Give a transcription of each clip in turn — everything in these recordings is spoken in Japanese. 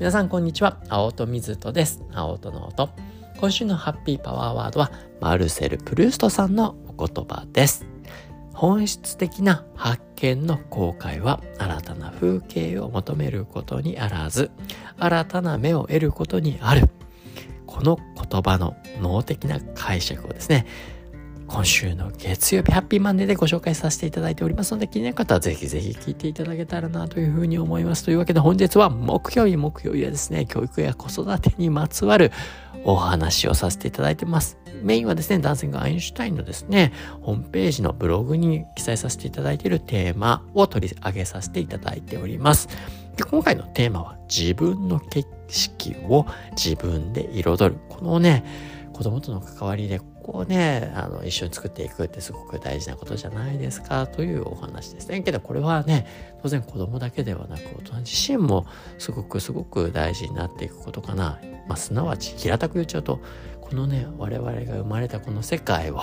皆さんこんにちは。青戸水戸です。青戸の音。今週のハッピーパワーワードはマルセル・プルーストさんのお言葉です。本質的な発見の公開は新たな風景を求めることにあらず新たな目を得ることにある。この言葉の脳的な解釈をですね今週の月曜日ハッピーマンデーでご紹介させていただいておりますので、気になる方はぜひぜひ聞いていただけたらなというふうに思います。というわけで本日は木曜日、木曜日はですね、教育や子育てにまつわるお話をさせていただいてます。メインはですね、ダンシング・アインシュタインのですね、ホームページのブログに記載させていただいているテーマを取り上げさせていただいております。で今回のテーマは自分の景色を自分で彩る。このね、子供との関わりでこうね、あの、一緒に作っていくってすごく大事なことじゃないですかというお話ですね。けどこれはね、当然子供だけではなく大人自身もすごくすごく大事になっていくことかな。まあ、すなわち平たく言っちゃうと、このね、我々が生まれたこの世界を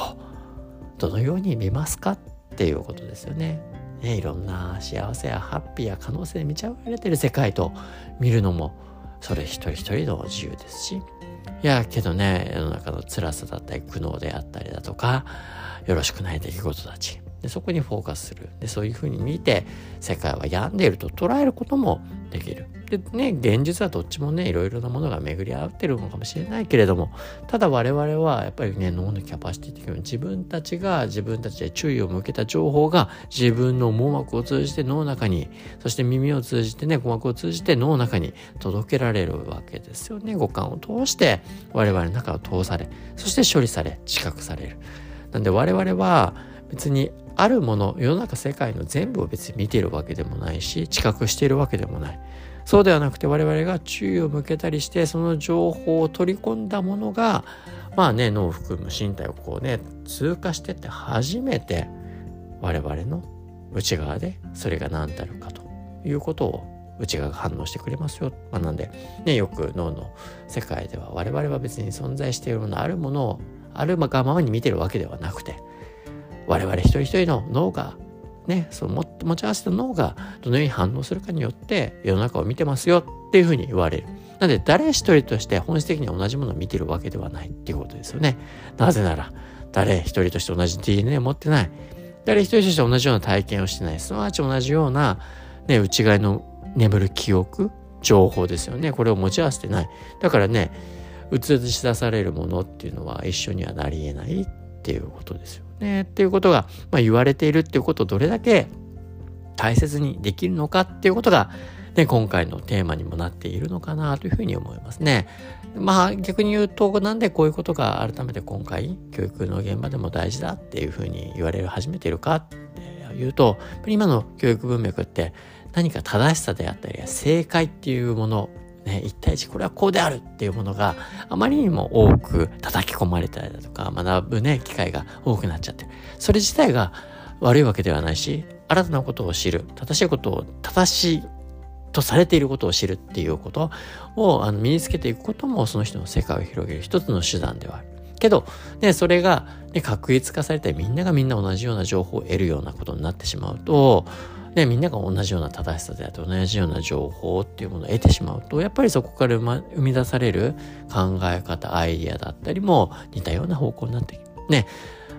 どのように見ますかっていうことですよね。ね、いろんな幸せやハッピーや可能性で満ち溢れてる世界と見るのもそれ一人一人の自由ですしいや、けどね、世の中の辛さだったり、苦悩であったりだとか、よろしくない出来事たち。でそこにフォーカスする。でそういうふうに見て世界は病んでいると捉えることもできる。でね現実はどっちもねいろいろなものが巡り合ってるのかもしれないけれどもただ我々はやっぱりね脳のキャパシティ的に自分たちが自分たちで注意を向けた情報が自分の網膜を通じて脳の中にそして耳を通じてね鼓膜を通じて脳の中に届けられるわけですよね。五感を通して我々の中を通されそして処理され知覚される。なんで我々は別にあるもの世の中世界の全部を別に見ているわけでもないし知覚しているわけでもないそうではなくて我々が注意を向けたりしてその情報を取り込んだものがまあね脳を含む身体をこうね通過してって初めて我々の内側でそれが何たるかということを内側が反応してくれますよ。まあ、なんで、ね、よく脳の世界では我々は別に存在しているものあるものをあるがままに見てるわけではなくて我々一人一人の脳がね、その持ち合わせた脳がどのように反応するかによって世の中を見てますよっていうふうに言われる。なので誰一人として本質的に同じものを見てるわけではないっていうことですよね。なぜなら誰一人として同じ DNA を持ってない。誰一人として同じような体験をしてない。すなわち同じような、ね、内側の眠る記憶、情報ですよね。これを持ち合わせてない。だからね、映し出されるものっていうのは一緒にはなり得ないっていうことですよね。っていうことが、まあ、言われているっていうことをどれだけ大切にできるのかっていうことが、ね、今回のテーマにもなっているのかなというふうに思いますね。まあ逆に言うと、なんでこういうことが改めて今回、教育の現場でも大事だっていうふうに言われ始めているかっていうと、今の教育文脈って何か正しさであったり、正解っていうものね、一対一これはこうであるっていうものがあまりにも多く叩き込まれたりだとか学ぶね機会が多くなっちゃってるそれ自体が悪いわけではないし新たなことを知る正しいことを正しいとされていることを知るっていうことをあの身につけていくこともその人の世界を広げる一つの手段ではある。けど、ね、それが、ね、確一化されてみんながみんな同じような情報を得るようなことになってしまうと、ね、みんなが同じような正しさであって同じような情報っていうものを得てしまうとやっぱりそこから生み出される考え方アイディアだったりも似たような方向になってね。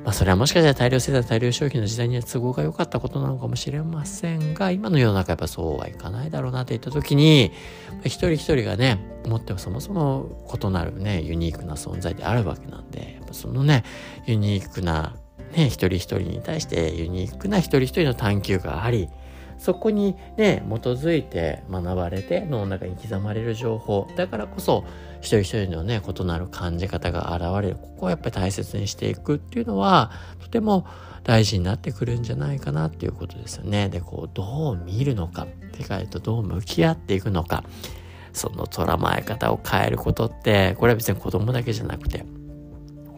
まあそれはもしかしたら大量生産大量消費の時代には都合が良かったことなのかもしれませんが今の世の中やっぱそうはいかないだろうなって言った時に一人一人がね持ってもそもそも異なるねユニークな存在であるわけなんでやっぱそのねユニークなね、一人一人に対してユニークな一人一人の探求があり、そこにね、基づいて学ばれて脳の中に刻まれる情報。だからこそ、一人一人のね、異なる感じ方が現れる。ここをやっぱり大切にしていくっていうのは、とても大事になってくるんじゃないかなっていうことですよね。で、こう、どう見るのか、世界とどう向き合っていくのか、その捉まえ方を変えることって、これは別に子供だけじゃなくて、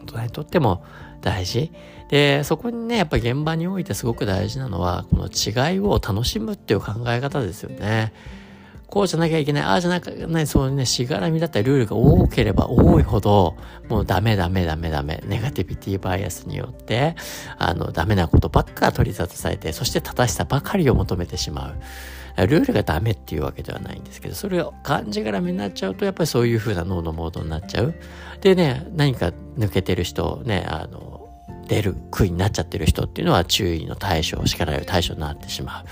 大人にとっても大事。で、そこにね、やっぱ現場においてすごく大事なのは、この違いを楽しむっていう考え方ですよね。こうじゃなきゃいけない、ああじゃなきゃいけない、そうね、しがらみだったりルールが多ければ多いほど、もうダメダメダメダメ、ネガティビティバイアスによって、あの、ダメなことばっか取り沙汰されて、そして正しさばかりを求めてしまう。ルールがダメっていうわけではないんですけど、それを感じがらみになっちゃうと、やっぱりそういう風な脳のモードになっちゃう。でね、何か抜けてる人、ね、あの、出る杭になっちゃってる人っていうのは注意の対象、叱られる対象になってしまう。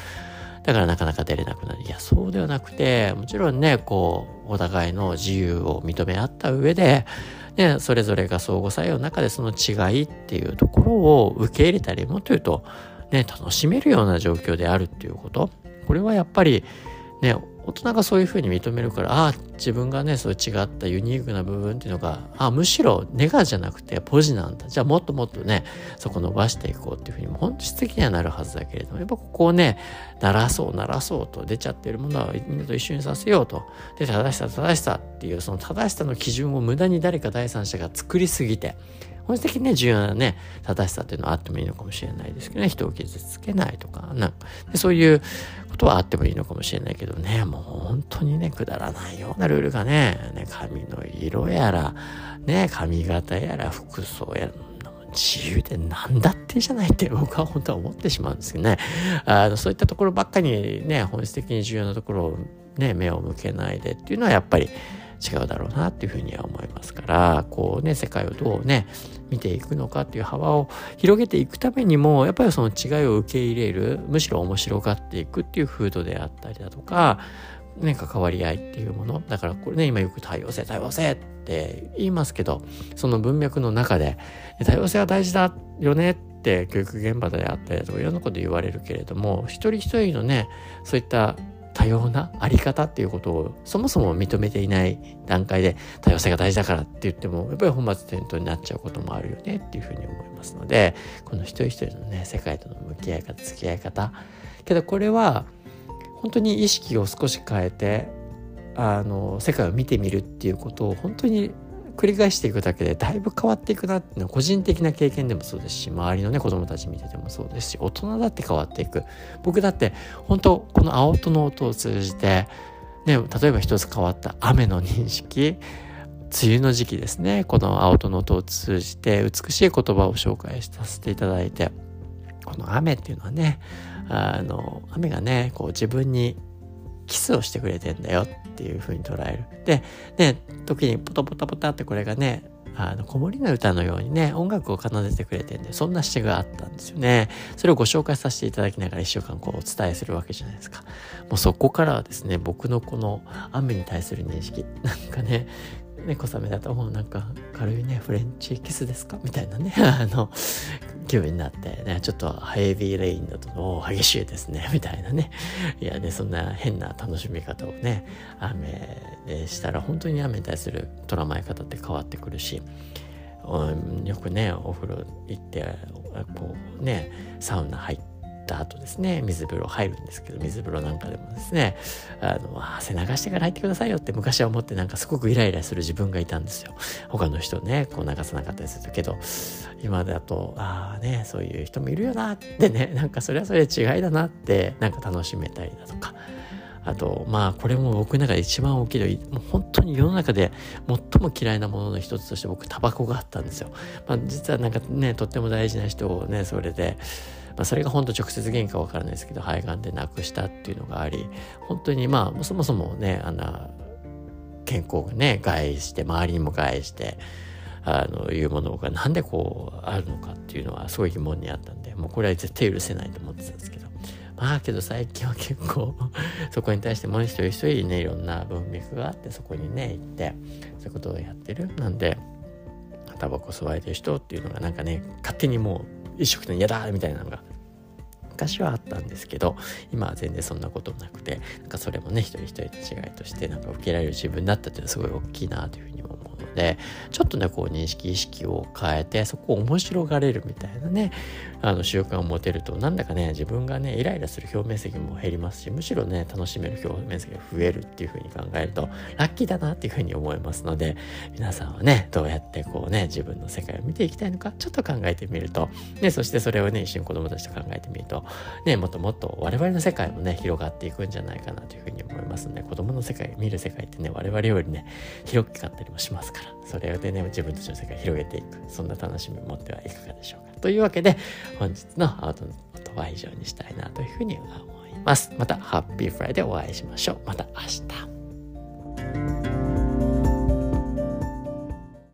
だからなかなか出れなくなる。いや、そうではなくて、もちろんね、こう、お互いの自由を認め合った上で、ね、それぞれが相互作用の中でその違いっていうところを受け入れたり、もっと言うと、ね、楽しめるような状況であるっていうこと。これはやっぱり、ね、大人がそういうふうに認めるからああ自分がねそう違ったユニークな部分っていうのがあむしろネガじゃなくてポジなんだ。じゃあもっともっとねそこ伸ばしていこうっていうふうに本質的にはなるはずだけれどもやっぱここをね鳴らそう鳴らそうと出ちゃってるものはみんなと一緒にさせようと。で正しさ正しさっていうその正しさの基準を無駄に誰か第三者が作りすぎて本質的にね、重要なね、正しさっていうのはあってもいいのかもしれないですけどね、人を傷つけないとか、なんか。でそういうことはあってもいいのかもしれないけどね、もう本当にね、くだらないよ。うなルールがね、ね髪の色やら、ね、髪型やら、服装やら、自由で何だってじゃないって僕は本当は思ってしまうんですけどね。あのそういったところばっかりね、本質的に重要なところをね、目を向けないでっていうのはやっぱり違うだろうなっていうふうには思いますからこうね世界をどうね見ていくのかっていう幅を広げていくためにもやっぱりその違いを受け入れるむしろ面白がっていくっていう風土であったりだとかね、関わり合いっていうもの。だからこれね、今よく多様性、多様性って言いますけど、その文脈の中で、多様性は大事だよねって教育現場であったりだとかいろんなこと言われるけれども、一人一人のね、そういった多様なあり方っていうことをそもそも認めていない段階で多様性が大事だからって言ってもやっぱり本末転倒になっちゃうこともあるよねっていうふうに思いますのでこの一人一人のね世界との向き合い方付き合い方。けどこれは本当に意識を少し変えてあの世界を見てみるっていうことを本当に繰り返していくだけでだいぶ変わっていくなっていうのは個人的な経験でもそうですし周りのね子供たち見ててもそうですし大人だって変わっていく。僕だって本当この青との音を通じてね例えば一つ変わった雨の認識梅雨の時期ですね。この青との音を通じて美しい言葉を紹介させていただいてこの雨っていうのはねあの雨がねこう自分にキスをしてくれてんだよっていう風に捉える。で、ね、時にポタポタポタってこれがね、あの、子守の歌のようにね、音楽を奏でてくれてんで、そんな詩があったんですよね。それをご紹介させていただきながら一週間こうお伝えするわけじゃないですか。もうそこからはですね、僕のこの雨に対する認識、なんかね、ね、小雨だともうなんか軽いね、フレンチキスですか？みたいなね、あの、気分になってね、ちょっとヘビーレインだと、お激しいですね、みたいなね。いやね、そんな変な楽しみ方をね、雨したら本当に雨に対する捉まえ方って変わってくるし、うんよくね、お風呂行って、こうね、サウナ入って、った後ですね、水風呂入るんですけど、水風呂なんかでもですね、あの、汗流してから入ってくださいよって昔は思ってなんかすごくイライラする自分がいたんですよ。他の人ね、こう流さなかったりするけど、今だと、ああね、そういう人もいるよなってね、なんかそれはそれ違いだなって、なんか楽しめたりだとか、あと、まあ、これも僕の中で一番大きいのもう本当に世の中で最も嫌いなものの一つとして僕、タバコがあったんですよ。まあ、実はなんかね、とっても大事な人をね、それで、まあ、それが本当直接原因かわからないですけど肺がんで亡くしたっていうのがあり本当にまあそもそもねあの健康がね害して周りにも害してあのいうものがなんでこうあるのかっていうのはすごい疑問にあったんでもうこれは絶対許せないと思ってたんですけど。まあけど最近は結構 そこに対してもう一人一人ねいろんな文脈があってそこにね行ってそういうことをやってる。なんでタバコ吸われてる人っていうのがなんかね勝手にもう一食の嫌だみたいなのが昔はあったんですけど今は全然そんなことなくてなんかそれもね一人一人違いとしてなんか受けられる自分だったっていうのはすごい大きいなというふうにも思うので、ちょっとね、こう認識意識を変えて、そこを面白がれるみたいなね、あの習慣を持てると、なんだかね、自分がね、イライラする表面積も減りますし、むしろね、楽しめる表面積が増えるっていうふうに考えると、ラッキーだなっていうふうに思いますので、皆さんはね、どうやってこうね、自分の世界を見ていきたいのか、ちょっと考えてみると、ね、そしてそれをね、一緒に子供たちと考えてみると、ね、もっともっと我々の世界もね、広がっていくんじゃないかなというふうに思いますので、子供の世界、見る世界ってね、我々よりね、広くかったりもしますかから、それでね、自分たちの世界を広げていく、そんな楽しみを持ってはいかがでしょうか。というわけで、本日のアウトのことは以上にしたいなというふうに思います。また、ハッピーフライでお会いしましょう。また明日。